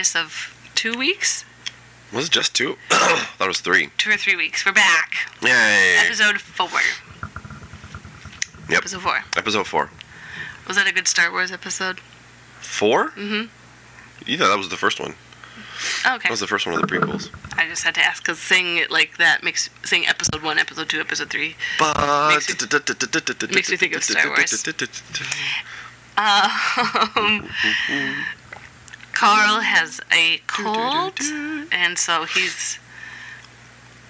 hiatus of two weeks, Was it just two? Thought it was three. two or three weeks. We're back. Yay! Episode four. Yep. Episode four. Episode four. Was that a good Star Wars episode? Four? Mm-hmm. You thought that was the first one. Okay. That was the first one of the prequels. I just had to ask because saying it like that makes saying episode one, episode two, episode three. But Makes makes me think of Star Wars. Um, Carl has a cold, and so he's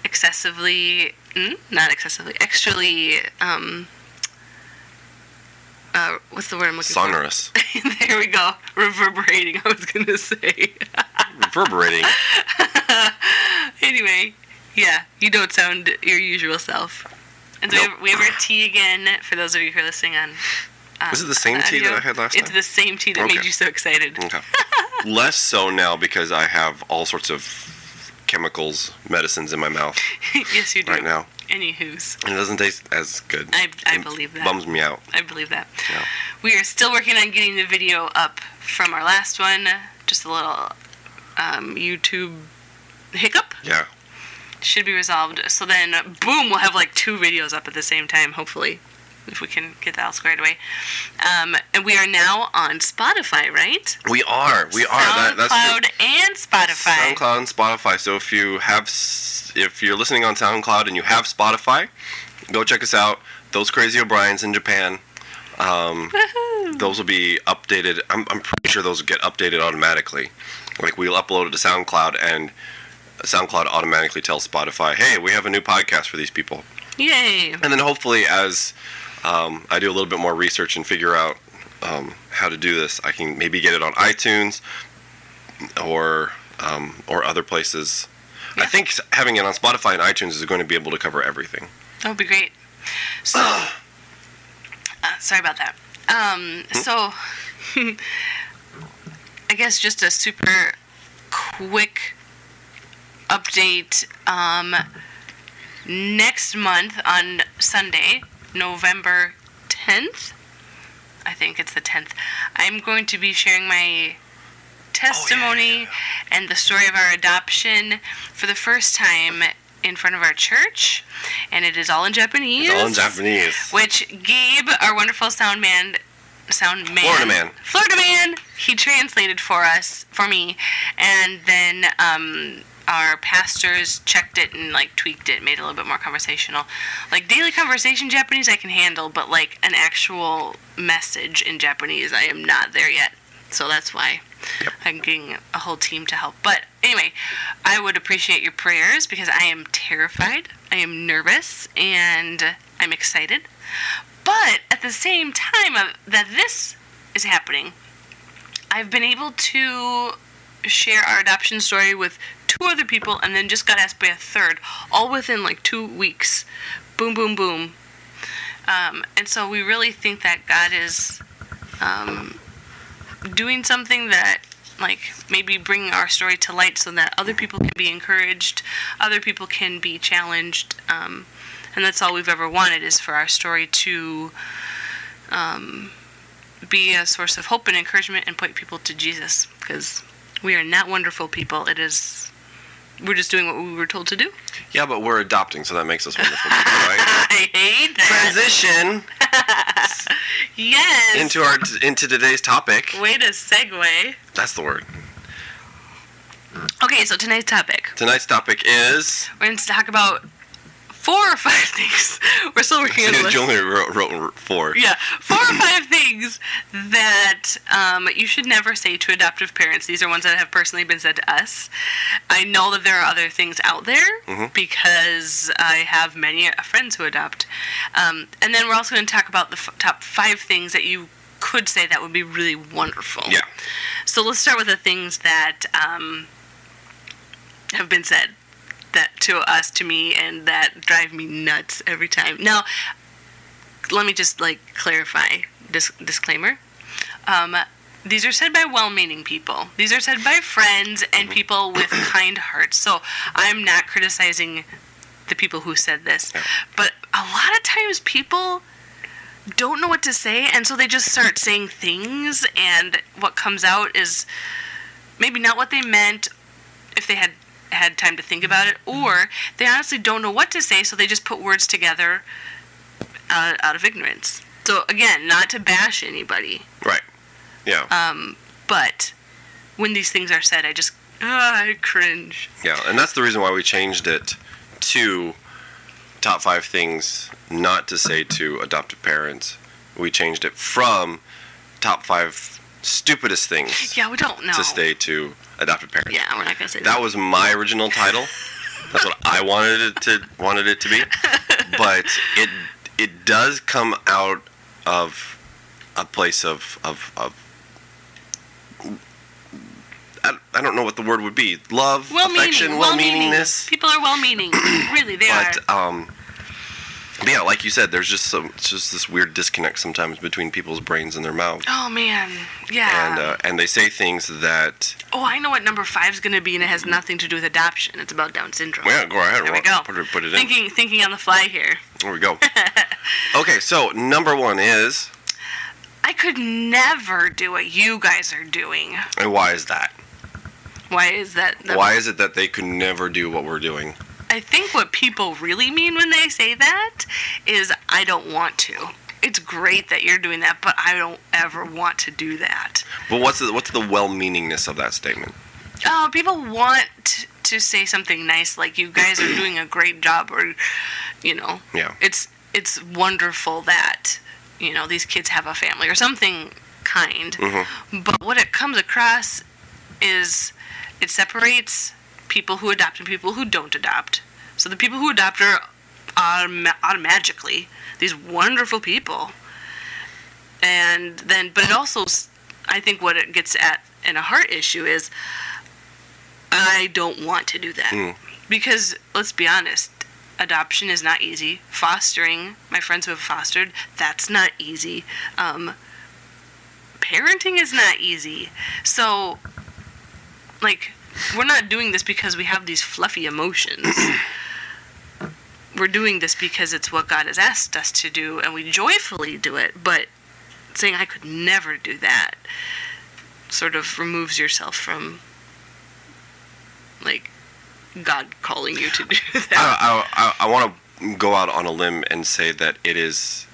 excessively, mm, not excessively, extrally, um, uh, what's the word I'm looking Sonorous. for? Sonorous. there we go. Reverberating, I was going to say. Reverberating. anyway, yeah, you don't sound your usual self. And so we, have, we have our tea again for those of you who are listening on. Um, Was it the same tea that. I had last It's time? It's the same tea that Okay. made you so excited. Okay. Less so now because I have all sorts of chemicals, medicines in my mouth yes, you do. right now. Anywho's. And it doesn't taste as good. I, I It believe that. Bums me out. I believe that. Yeah. We are still working on getting the video up from our last one. Just a little um, YouTube hiccup Yeah. should be resolved. So then, boom, we'll have like two videos up at the same time, hopefully, if we can get that all squared away. Um, and we are now on Spotify, right? We are. We are. That, that's SoundCloud the- and Spotify. SoundCloud and Spotify. So if you have, if you're listening on SoundCloud and you have Spotify, go check us out. Those crazy O'Briens in Japan. Um, those will be updated. I'm, I'm pretty sure those will get updated automatically. Like we'll upload it to SoundCloud and SoundCloud automatically tells Spotify, "Hey, we have a new podcast for these people." Yay. And then hopefully, as um, I do a little bit more research and figure out um, how to do this, I can maybe get it on iTunes or um, or other places. I think having it on Spotify and iTunes is going to be able to cover everything. That would be great. So, uh, sorry about that. Um, so, I guess just a super quick update. Um, next month on Sunday, November 10th, I think it's the 10th, I'm going to be sharing my testimony and the story of our adoption for the first time in front of our church, and it is all in Japanese. It's all in Japanese. Which Gabe, our wonderful sound man, sound man, Florida man. Florida man, he translated for us, for me, and then um, our pastors checked it and like tweaked it, made it a little bit more conversational. Like daily conversation Japanese, I can handle, but like an actual message in Japanese, I am not there yet. So that's why Yep. I'm getting a whole team to help. But anyway, I would appreciate your prayers because I am terrified, I am nervous, and I'm excited. But at the same time of, that this is happening, I've been able to share our adoption story with two other people and then just got asked by a third, all within like two weeks. Boom, boom, boom. Um, and so we really think that God is um, doing something that like maybe bringing our story to light so that other people can be encouraged other people can be challenged um, and that's all we've ever wanted is for our story to um, be a source of hope and encouragement and point people to jesus because we are not wonderful people it is we're just doing what we were told to do Yeah, but we're adopting, so that makes us wonderful people, right? i hate that Transition yes into our into today's topic. way to segue That's the word. okay so tonight's topic Tonight's topic is. We're going to talk about four or five things. We're still working on the list. you only wrote, wrote four. Yeah, four or five things that um, you should never say to adoptive parents. These are ones that have personally been said to us. I know that there are other things out there Mhm. because I have many friends who adopt. Um, and then we're also going to talk about the f- top five things that you could say that would be really wonderful. Yeah. So let's start with the things that um, have been said that to us, to me, and that drive me nuts every time. Now, let me just like clarify dis- disclaimer. Um, these are said by well-meaning people. These are said by friends and people with kind hearts. So I'm not criticizing the people who said this, but a lot of times people don't know what to say, and so they just start saying things, and what comes out is maybe not what they meant if they had had time to think about it, or they honestly don't know what to say, so they just put words together out, out of ignorance. So again, not to bash anybody, Right. Yeah. um, but when these things are said, I just ah, I cringe. Yeah, and that's the reason why we changed it to top five things not to say to adoptive parents. We changed it from top five stupidest things Yeah, we don't know. to stay to adoptive parents. Yeah, we're not gonna say that. That was my original title. That's what I wanted it to wanted it to be. But it it does come out of a place of of, of I, I don't know what the word would be. Love, well-meaning, affection, well-meaning. well-meaningness. People are well-meaning. really, they are. but um but yeah, like you said, there's just some it's just this weird disconnect sometimes between people's brains and their mouths. Oh man, yeah. And uh, and they say things that oh, I know what number five is going to be, and it has nothing to do with adoption. It's about Down syndrome. well, yeah, go ahead. There we go. Put it, put it in. Thinking, thinking on the fly here. There we go. okay, so number one is, I could never do what you guys are doing. and why is that? Why is that? Why is it that they could never do what we're doing? I think what people really mean when they say that is, I don't want to. It's great that you're doing that, but I don't ever want to do that. But what's the, what's the well-meaningness of that statement? Oh, people want to say something nice, like you guys are doing a great job, or you know, Yeah. it's it's wonderful that you know these kids have a family or something kind. Mhm. But what it comes across is it separates people who adopt and people who don't adopt. So the people who adopt are autom- automatically these wonderful people, and then but it also I think what it gets at in a heart issue is I don't want to do that. Mm. because let's be honest adoption is not easy. Fostering my friends who have fostered that's not easy. Um, parenting is not easy. So like we're not doing this because we have these fluffy emotions. We're doing this because it's what god has asked us to do and we joyfully do it but saying i could never do that sort of removes yourself from like god calling you to do that. I, I, I, I want to go out on a limb and say that it is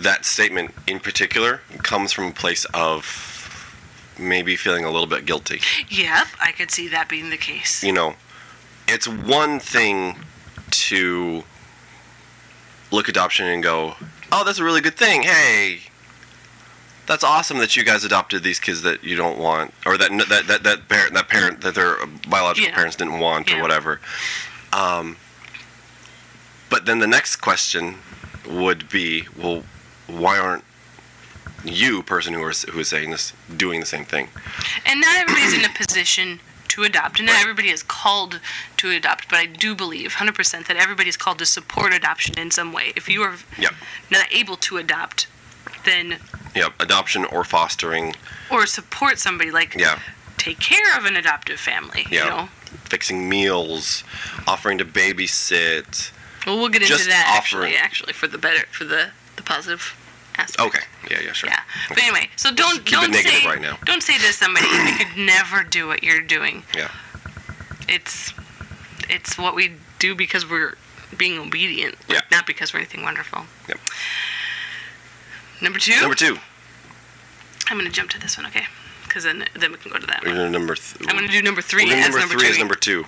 that statement in particular comes from a place of maybe feeling a little bit guilty. Yep, I could see that being the case. You know, it's one thing to look adoption and go, "Oh, that's a really good thing. Hey, that's awesome that you guys adopted these kids that you don't want, or that that that that parent that parent that their biological Yeah. parents didn't want, or whatever." Um, but then the next question would be, well, why aren't you, person who is who is saying this, doing the same thing? And not everybody's in a position to adopt, and not everybody is called to adopt. But I do believe, 100%, that everybody is called to support adoption in some way. If you are Yep. not able to adopt, then Yep. Adoption or fostering. or support somebody like Yeah. take care of an adoptive family. Yeah. You know. Fixing meals, offering to babysit. Well, we'll get into that offering- actually. Actually, for the better, for the the positive Okay. Yeah. Yeah. Sure. Yeah. But anyway, so don't keep don't negative say right now. don't say to somebody I could never do what you're doing. Yeah. It's it's what we do because we're being obedient, like, Yeah. not because we're anything wonderful. Yep. Number two. Number two. I'm gonna jump to this one, okay? Because then then we can go to that We're one. number. Th- I'm gonna do number 3 we're as number, number, three two. is number two.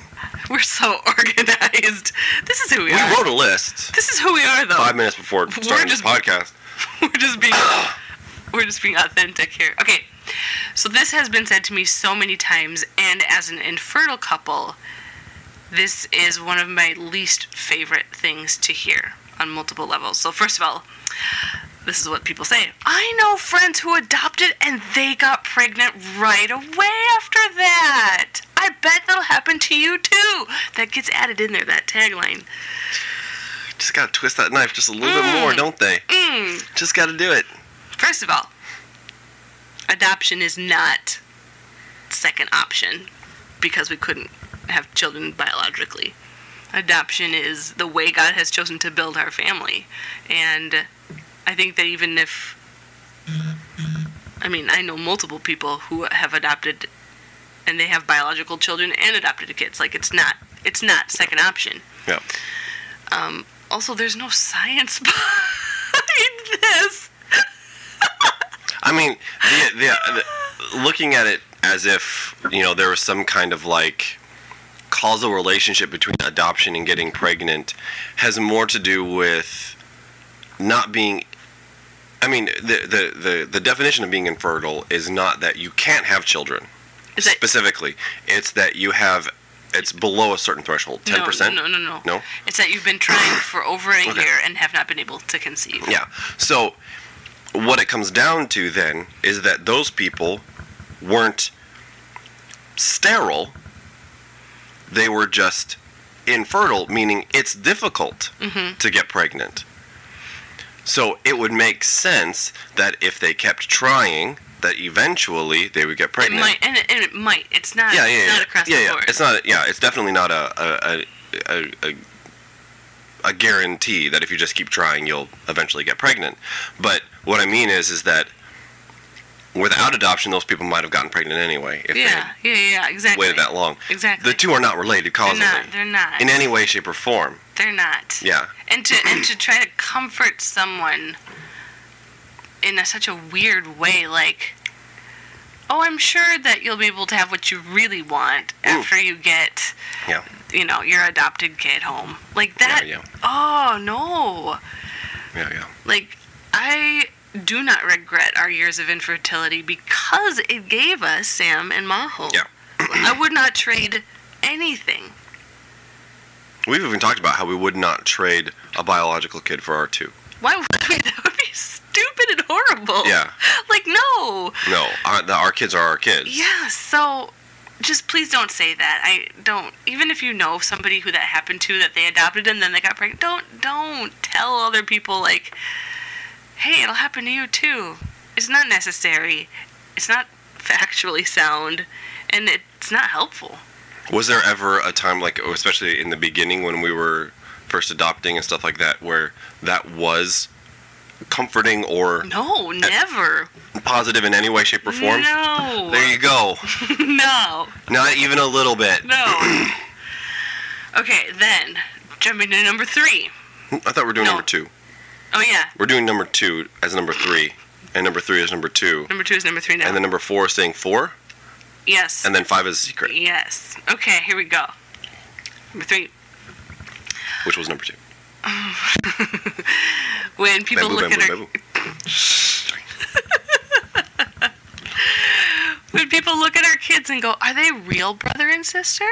We're so organized. This is who we, We are. We wrote a list this is who we are, though. five minutes before We're starting just- this podcast. we're just being we're just being authentic here. Okay. So this has been said to me so many times and as an infertile couple, this is one of my least favorite things to hear on multiple levels. So first of all, this is what people say. I know friends who adopted and they got pregnant right away after that. I bet that'll happen to you too. That gets added in there, that tagline. Just gotta twist that knife just a little bit more, don't they? Mm. Just gotta do it. First of all, adoption is not second option because we couldn't have children biologically. Adoption is the way God has chosen to build our family. And I think that even if, I mean, I know multiple people who have adopted, and they have biological children and adopted kids. Like it's not, it's not second option. Yeah. Um, also, there's no science behind this. I mean, the, the, the, looking at it as if you know there was some kind of like causal relationship between adoption and getting pregnant has more to do with not being. I mean, the the the, the definition of being infertile is not that you can't have children. Specifically? It's that you have. It's below a certain threshold. Ten percent. No, no, no, no. No? It's that you've been trying for over a Okay. year and have not been able to conceive. Yeah. So what it comes down to then is that those people weren't sterile. They were just infertile, meaning it's difficult Mhm. to get pregnant. So it would make sense that if they kept trying, that eventually they would get pregnant. It might, and it, and it might. It's not. yeah, yeah, it's yeah. Not across yeah, the yeah. board. It's not. Yeah, it's definitely not a a, a, a, a guarantee that if you just keep trying, you'll eventually get pregnant. But what I mean is, is that without adoption, those people might have gotten pregnant anyway if yeah, yeah, yeah, exactly. waited that long. Exactly. The two are not related causally. They're not. They're not. in any way, shape, or form. They're not. Yeah, And to and to try to comfort someone in a, such a weird way, like, oh, I'm sure that you'll be able to have what you really want after you get, yeah, you know, your adopted kid home. Like that. yeah, Oh no. yeah, yeah. Like I do not regret our years of infertility because it gave us Sam and Maho. Yeah. I would not trade anything. We've even talked about how we would not trade a biological kid for our two. Why would we? That would be stupid and horrible. Yeah. Like no. No, our, the, our kids are our kids. Yeah. So, just please don't say that. I don't. Even if you know somebody who that happened to, that they adopted and then they got pregnant, don't don't tell other people like, hey, it'll happen to you too. It's not necessary. It's not factually sound, and it's not helpful. Was there ever a time, like, especially in the beginning when we were first adopting and stuff like that, where that was comforting or No, never. positive in any way, shape, or form? No. There you go. no. Not even a little bit. No. okay, then jumping to number three. I thought we are doing No. number two. Oh yeah, We're doing number two as number three, and number three is number two, number two is number three now. and then number four is saying four, yes. and then five is secret, Yes. Okay, here we go. Number three. which was number two. When people Bamboo, look bamboo, at our when people look at our kids and go, "Are they real brother and sister?"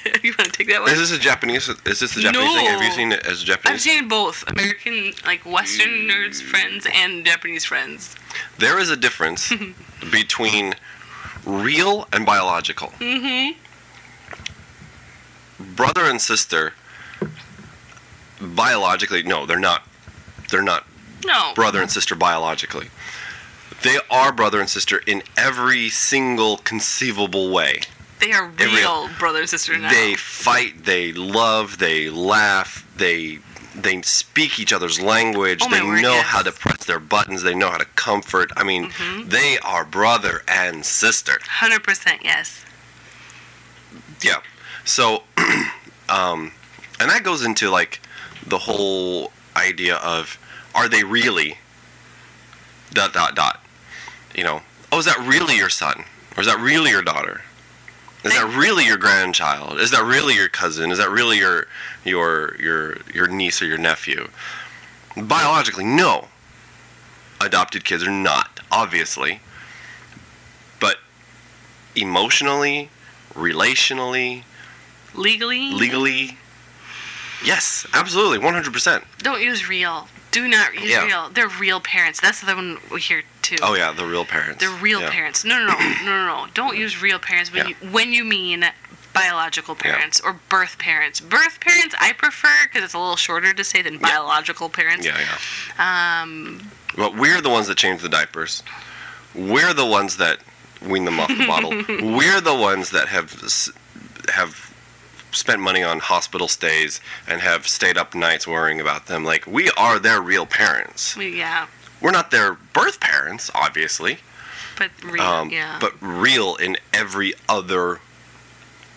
you want to take that one? Is this a Japanese? Is this a Japanese thing? Have you seen it as Japanese? I've seen both American, like Western nerds friends, and Japanese friends. There is a difference between real and biological. Mm-hmm. Brother and sister, biologically, no, they're not. They're not No. brother and sister biologically. They are brother and sister in every single conceivable way. They are real. real brother and sister now. They fight, they love, they laugh, they they speak each other's language. Oh they word, know yes. how to press their buttons. They know how to comfort. I mean, Mhm. they are brother and sister. Hundred percent yes. Yeah. So, um, and that goes into like the whole idea of are they really dot dot dot. You know, oh, is that really your son, or is that really your daughter? Is that really your grandchild? Is that really your cousin? Is that really your your your your niece or your nephew? Biologically, no. Adopted kids are not, obviously. But emotionally, relationally, Legally, legally, yes, absolutely, 100%. don't use real. Do not use Yeah. real. They're real parents. That's the one we hear too. Oh yeah, the real parents. They're real Yeah. parents. No, no, no, no, no, no. Don't use real parents when Yeah. you when you mean biological parents or birth parents. Birth parents I prefer because it's a little shorter to say than biological parents. Yeah, yeah. Um, But we're the ones that change the diapers. We're the ones that wean them off the bottle. We're the ones that have have spent money on hospital stays and have stayed up nights worrying about them. Like we are their real parents. Yeah, We're not their birth parents, obviously, but real, um, yeah. but real in every other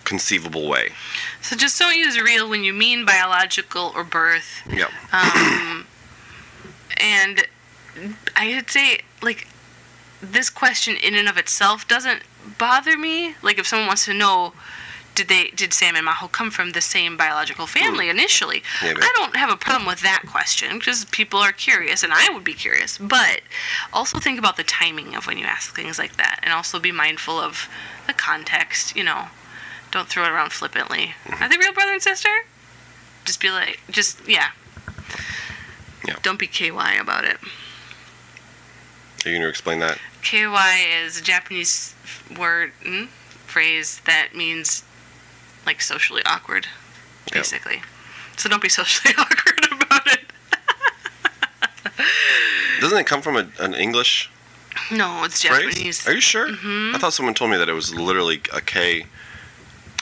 conceivable way. so just don't use real when you mean biological or birth. Yep. Um, and I would say, like, this question in and of itself doesn't bother me. Like, if someone wants to know, did they did Sam and Maho come from the same biological family initially? Maybe. I don't have a problem with that question because people are curious, and I would be curious. But also think about the timing of when you ask things like that, and also be mindful of the context. You know, don't throw it around flippantly. Are they real brother and sister? Just be like, just yeah. Yeah. Don't be KY about it. Are you going to explain that? KY is a Japanese word, mm, phrase that means like socially awkward, Yep. basically. So don't be socially awkward about it. Doesn't it come from a, an English No, it's phrase? Japanese. Are you sure? Mhm. I thought someone told me that it was literally a K.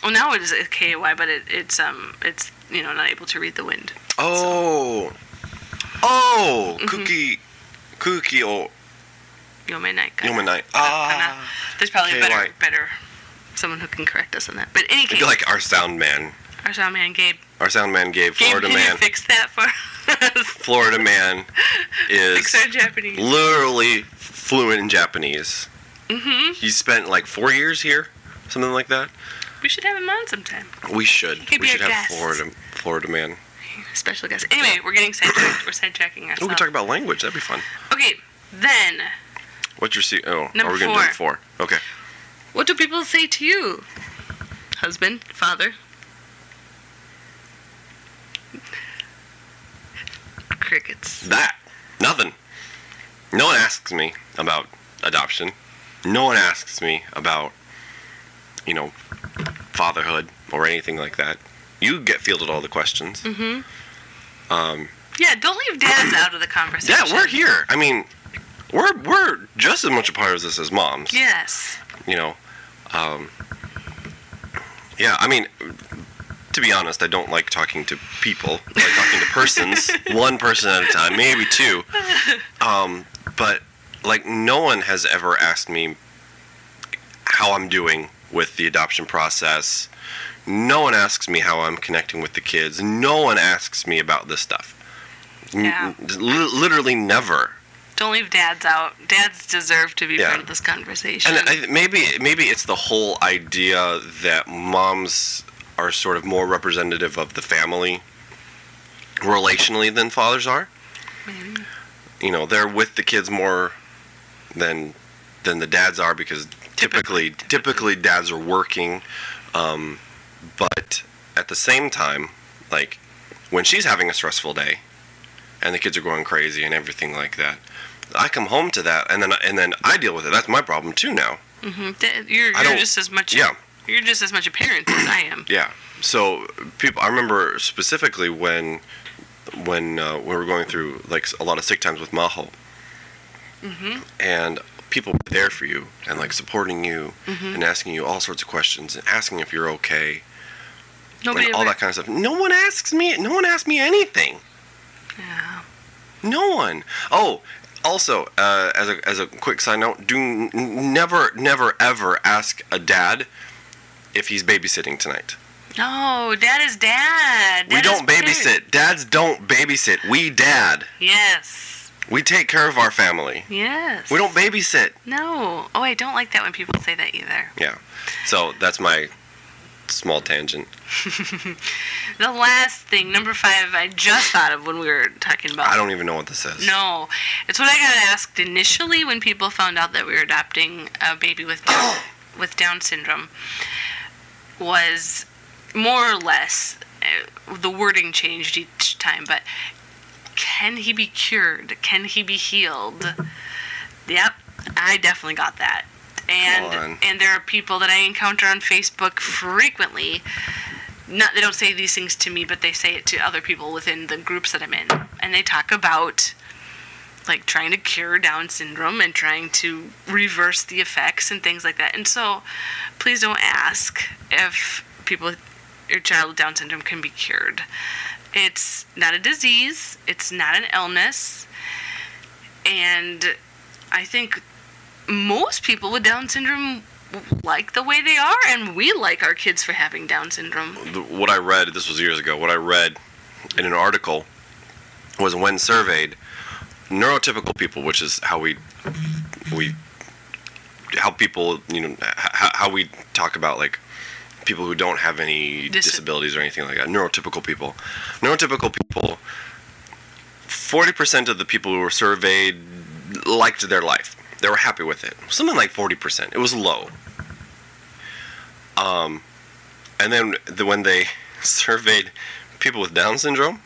Well, now it is a K Y, but it, it's um, it's you know not able to read the wind. Oh. Oh, Mhm. kuuki, kuuki or Yomenai. Yomenai. Ah. There's probably a better better someone who can correct us on that. But in any case, like our sound man. our sound man Gabe. Our sound man gave Gabe, Florida can man. fix that for us? Florida man fix is our Japanese. literally fluent in Japanese. hmm He spent like four years here, something like that. We should have him on sometime. We should. We should have guest. Florida Florida man. Special guest. Anyway, we're getting sidetracked. We're sidetracking Oh, we ourselves. could talk about language. That'd be fun. okay, then, What's your se- oh? Number are we gonna do four? Okay. What do people say to you? Husband, father? Crickets. That. Nothing. No one asks me about adoption. No one asks me about, you know, fatherhood or anything like that. You get fielded all the questions. Mm-hmm. Um, Yeah, don't leave dads out of the conversation. yeah, we're here. I mean, we're we're just as much a part of this as moms. Yes. You know, um, yeah. I mean, to be honest, I don't like talking to people. I like talking to persons, one person at a time, maybe two. Um, but like, no one has ever asked me how I'm doing with the adoption process. No one asks me how I'm connecting with the kids. No one asks me about this stuff. Yeah. li- literally never. Don't leave dads out. Dads deserve to be Yeah. part of this conversation. And I, maybe maybe it's the whole idea that moms are sort of more representative of the family relationally than fathers are. Maybe. You know, they're with the kids more than than the dads are because typically Typically. typically dads are working. Um, but at the same time, like when she's having a stressful day and the kids are going crazy and everything like that, I come home to that and then and then I deal with it. That's my problem too now. Mm-hmm. You're, you're just as much. Yeah. You're just as much a parent as I am. Yeah. So people, I remember specifically when when uh, we were going through like a lot of sick times with Maho, mm-hmm. and people were there for you and like supporting you hmm and asking you all sorts of questions and asking if you're okay Nobody and all ever. that kind of stuff. No one asks me. No one asked me anything. Yeah. No one. Oh, also, uh, as a as a quick side note, do n- never never ever ask a dad if he's babysitting tonight. No, dad is dad. we Dad is don't babysit. Dads don't babysit. We dad. Yes. We take care of our family. Yes. We don't babysit. No. Oh, I don't like that when people say that either. Yeah. So that's my small tangent. The last thing, number five, I just thought of when we were talking about. I don't even know what this is. No, it's what I got asked initially when people found out that we were adopting a baby with Down, with Down syndrome. Was more or less uh, the wording changed each time, but can he be cured? Can he be healed? Yep, I definitely got that. And and there are people that I encounter on Facebook frequently. Not they don't say these things to me, but they say it to other people within the groups that I'm in, and they talk about like trying to cure Down syndrome and trying to reverse the effects and things like that. And so, please don't ask if people your child with Down syndrome can be cured. It's not a disease, it's not an illness. And I think most people with Down syndrome like the way they are, and we like our kids for having Down syndrome. What I read, this was years ago, what I read in an article was when surveyed, neurotypical people, which is how we we how people you know how, how we talk about like people who don't have any Dis- disabilities or anything like that neurotypical people neurotypical people 40% of the people who were surveyed liked their life they were happy with it. Something like 40% it was low. Um, and then the, when they surveyed people with down syndrome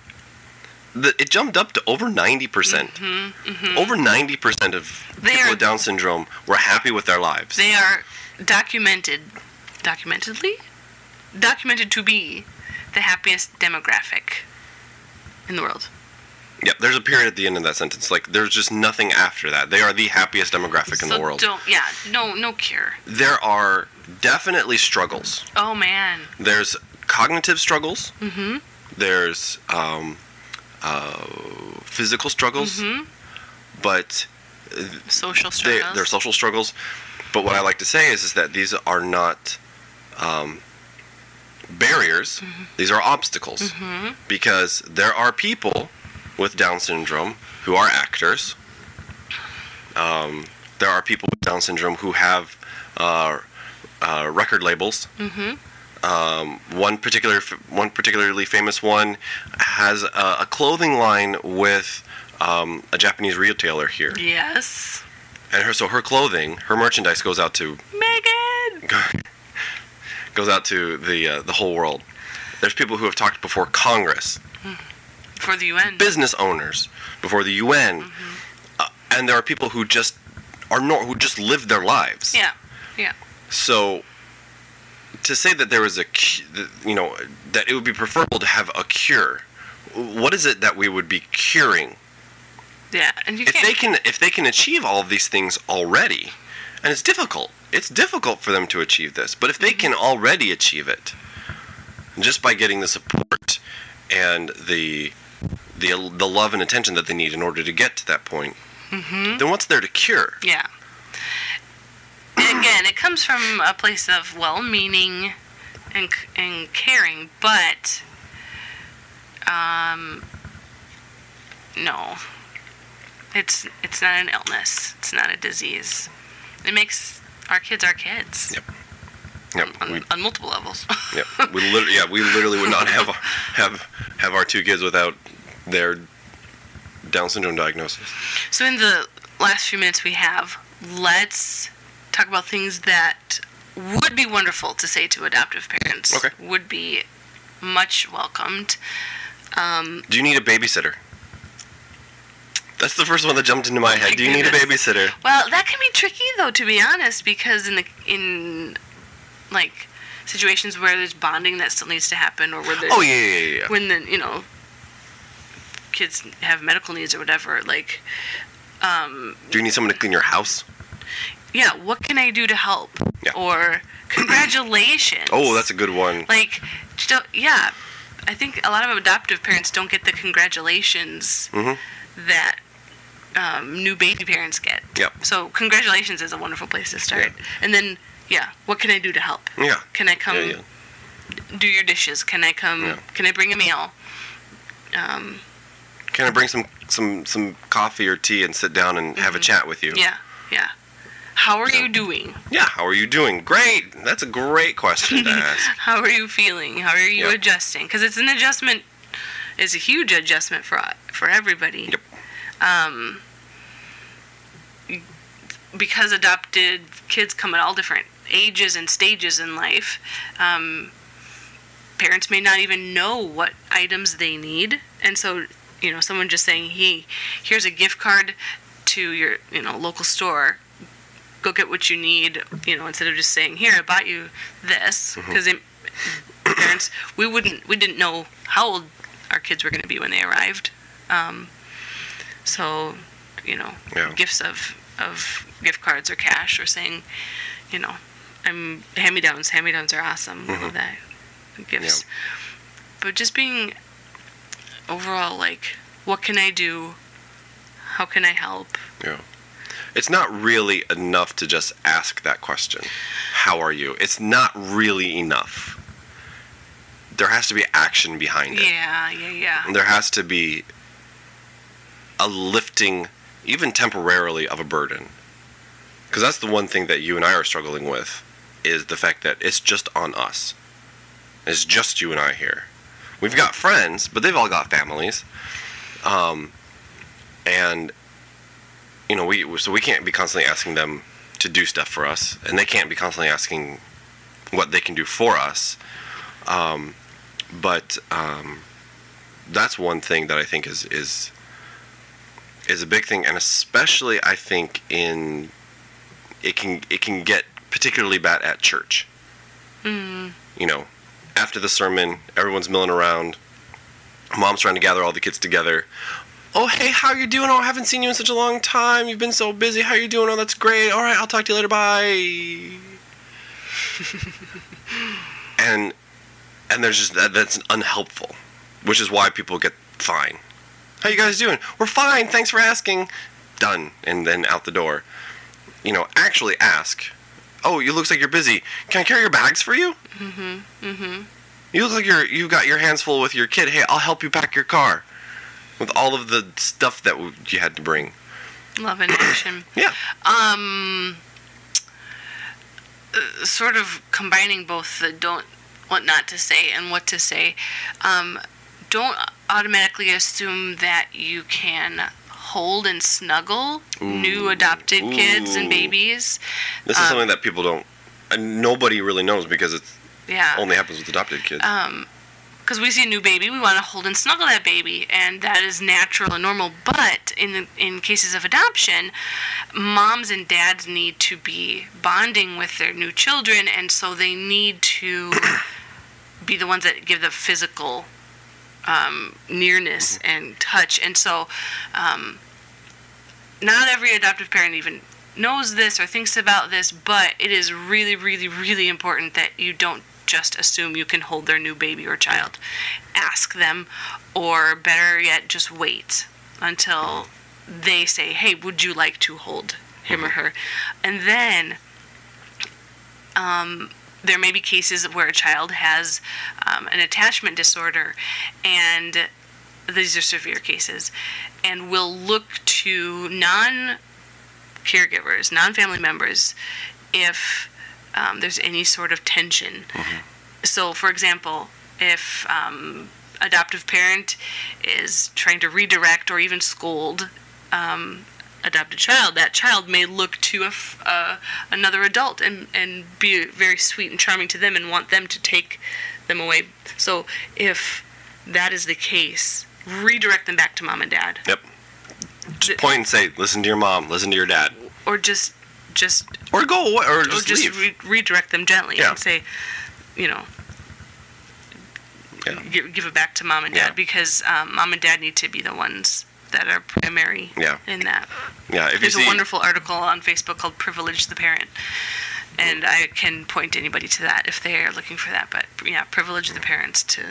the, it jumped up to over 90%. Over 90% of Mm-hmm, They people are- with down syndrome were happy with their lives. They are documented, documentedly, documented to be the happiest demographic in the world. Yep, there's a period at the end of that sentence. Like, there's just nothing after that. They are the happiest demographic in the world. don't, yeah, no, no cure. There are definitely struggles. Oh man. There's cognitive struggles. Mm-hmm. There's um, uh, physical struggles. Mm-hmm. But Social struggles. they're social struggles. But what I like to say is, is that these are not um, barriers. These are obstacles. Mm-hmm. because there are people with Down syndrome who are actors. Um, there are people with Down syndrome who have uh, uh, record labels. Mm-hmm. Um, one particular, one particularly famous one has a, a clothing line with um, a Japanese retailer here, Yes. and her so her clothing, her merchandise goes out to Megan. goes out to the uh, the whole world. There's people who have talked before Congress, For the UN. business owners before the UN, Mm-hmm. uh, and there are people who just are nor- who just live their lives. Yeah. yeah. So to say that there was a you know that it would be preferable to have a cure, what is it that we would be curing? Yeah. And you If can't. they can if they can achieve all of these things already, and it's difficult. It's difficult for them to achieve this, but if they can already achieve it, just by getting the support and the the the love and attention that they need in order to get to that point, mm-hmm. then what's there to cure? Yeah. And again, it comes from a place of well-meaning and and caring, but um, no, it's it's not an illness. It's not a disease. It makes our kids our kids Yep. Yep. on, We, on multiple levels. yep. We literally, yeah, we literally would not have have have our two kids without their Down syndrome diagnosis. So, in the last few minutes we have, let's talk about things that would be wonderful to say to adoptive parents. Okay. Would be much welcomed. Um, Do you need a babysitter? That's the first one that jumped into my Oh head. Do you need a babysitter? well, that can be tricky though, to be honest, because in the in like situations where there's bonding that still needs to happen, or where there's Oh yeah, yeah, yeah. yeah. when the you know kids have medical needs or whatever, like. Um, Do you need someone to clean your house? yeah, what can I do to help? Yeah. Or congratulations. Oh, that's a good one. like, yeah. I think a lot of adoptive parents don't get the congratulations Mhm. that um, new baby parents get. Yep. So congratulations is a wonderful place to start. And then, yeah, what can I do to help? Yeah. Can I come Yeah, yeah. do your dishes? Can I come? Yeah. Can I bring a meal? Um, Can I bring some some some coffee or tea and sit down and have a chat with you? Mm-hmm. yeah, yeah. How are you doing? Yeah. How are you doing? Great. That's a great question to ask. How are you feeling? How are you Yep. adjusting? Because it's an adjustment. It's a huge adjustment for for everybody. Yep. Um, because adopted kids come at all different ages and stages in life. Um, parents may not even know what items they need, and so you know, someone just saying, "Hey, here's a gift card to your you know local store." Go get what you need, you know, instead of just saying, "Here, I bought you this," because parents, we wouldn't, we didn't know how old our kids were going to be when they arrived. Um, so, you know, Yeah. gifts of of gift cards or cash or saying, you know, I'm hand me downs. Hand me downs are awesome. We love that. gifts. But just being overall like, what can I do? How can I help? Yeah. It's not really enough to just ask that question. How are you? It's not really enough. There has to be action behind it. Yeah, yeah, yeah. There has to be a lifting, even temporarily, of a burden. Because that's the one thing that you and I are struggling with, is the fact that it's just on us. It's just you and I here. We've got friends, but they've all got families. Um, and you know, we so we can't be constantly asking them to do stuff for us, and they can't be constantly asking what they can do for us. Um, but um, that's one thing that I think is is is a big thing, and especially I think in it can it can get particularly bad at church. Mm. You know, after the sermon, everyone's milling around. Mom's trying to gather all the kids together. Oh, hey, how you doing? Oh, I haven't seen you in such a long time. You've been so busy. How you doing? Oh, that's great. All right, I'll talk to you later. Bye. and and there's just that that's unhelpful, which is why people get fine. How you guys doing? We're fine. Thanks for asking. Done. And then out the door. You know, actually ask. Oh, you looks like you're busy. Can I carry your bags for you? Mm-hmm. Mm-hmm. You look like you're you've got your hands full with your kid. Hey, I'll help you pack your car. With all of the stuff that w- you had to bring. Love and action. Yeah. Um, uh, sort of combining both the don't, what not to say, and what to say. Um, don't automatically assume that you can hold and snuggle new Ooh. adopted kids and babies. This is Um, something that people don't. And nobody really knows because it Yeah. only happens with adopted kids. um because we see a new baby we want to hold and snuggle that baby and that is natural and normal but in the, in cases of adoption moms and dads need to be bonding with their new children and so they need to be the ones that give the physical um, nearness and touch and so um, not every adoptive parent even knows this or thinks about this but it is really really really important that you don't just assume you can hold their new baby or child. Ask them, or better yet, just wait until they say, Hey, would you like to hold him or her? And then um, there may be cases where a child has um, an attachment disorder, and these are severe cases, and will look to non caregivers, non family members, if um, there's any sort of tension. So, for example, if um, adoptive parent is trying to redirect or even scold um, adopted child, that child may look to a uh, another adult and, and be very sweet and charming to them and want them to take them away. So, if that is the case, redirect them back to mom and dad, yep. Just point and say, listen to your mom, listen to your dad. or just just Or go away, or or just, just leave. re- redirect them gently Yeah. and say, you know, Yeah. give, give it back to mom and dad Yeah. because um, mom and dad need to be the ones that are primary Yeah. in that. yeah, if you There's a wonderful article on Facebook called "Privilege the Parent," and I can point anybody to that if they are looking for that. But yeah, privilege the parents to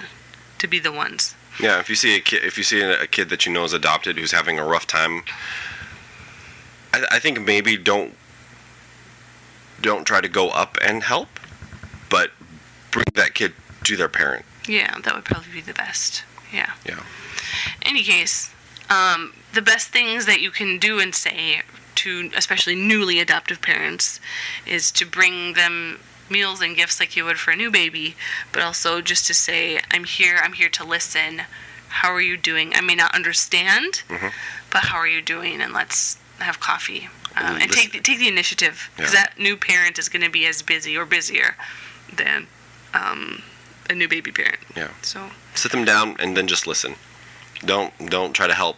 to be the ones. yeah, if you see a kid, if you see a kid that you know is adopted who's having a rough time, I, I think maybe don't don't try to go up and help, but bring that kid to their parent. Yeah, that would probably be the best. Yeah. Yeah. any case, um, the best things that you can do and say to especially newly adoptive parents is to bring them meals and gifts like you would for a new baby, but also just to say, I'm here, I'm here to listen. How are you doing? I may not understand, Mhm. but how are you doing? And let's have coffee. Um, and take the, take the initiative because Yeah. that new parent is going to be as busy or busier than um, a new baby parent. Yeah. So sit them down and then just listen. Don't don't try to help.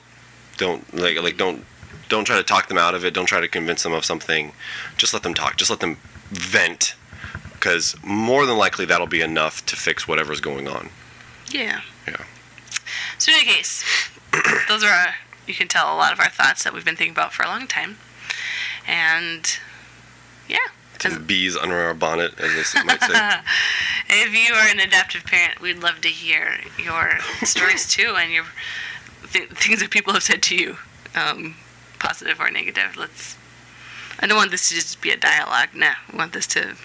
Don't like like don't don't try to talk them out of it. Don't try to convince them of something. Just let them talk. Just let them vent because more than likely that'll be enough to fix whatever's going on. Yeah. Yeah. So in any case, those are our, you can tell a lot of our thoughts that we've been thinking about for a long time, and yeah. Some bees under our bonnet, as they might say. if you are an adoptive parent, we'd love to hear your stories too and your th- things that people have said to you, um, positive or negative. Let's. I don't want this to just be a dialogue. No, I want this to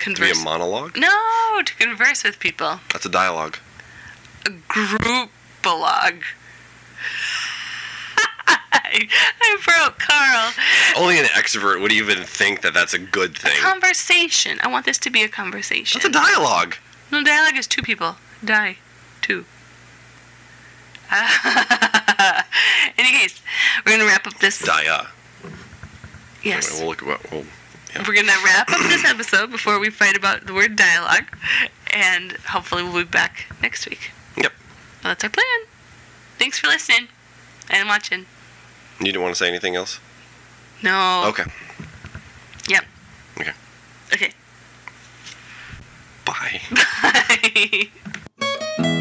To be a monologue? no, to converse with people. That's a dialogue. A group blog. I, I broke Carl. Only an extrovert would even think that that's a good thing. Conversation. I want this to be a conversation. That's a dialogue. No, dialogue is two people. Die. Two. In any case, we're going to wrap up this. Dia. Yes. Anyway, we'll look what. We'll, We're going to wrap up this episode before we fight about the word dialogue. And hopefully we'll be back next week. Yep. Well, that's our plan. Thanks for listening and watching. you didn't want to say anything else? No. Okay. Yep. Okay. Okay. Bye. Bye.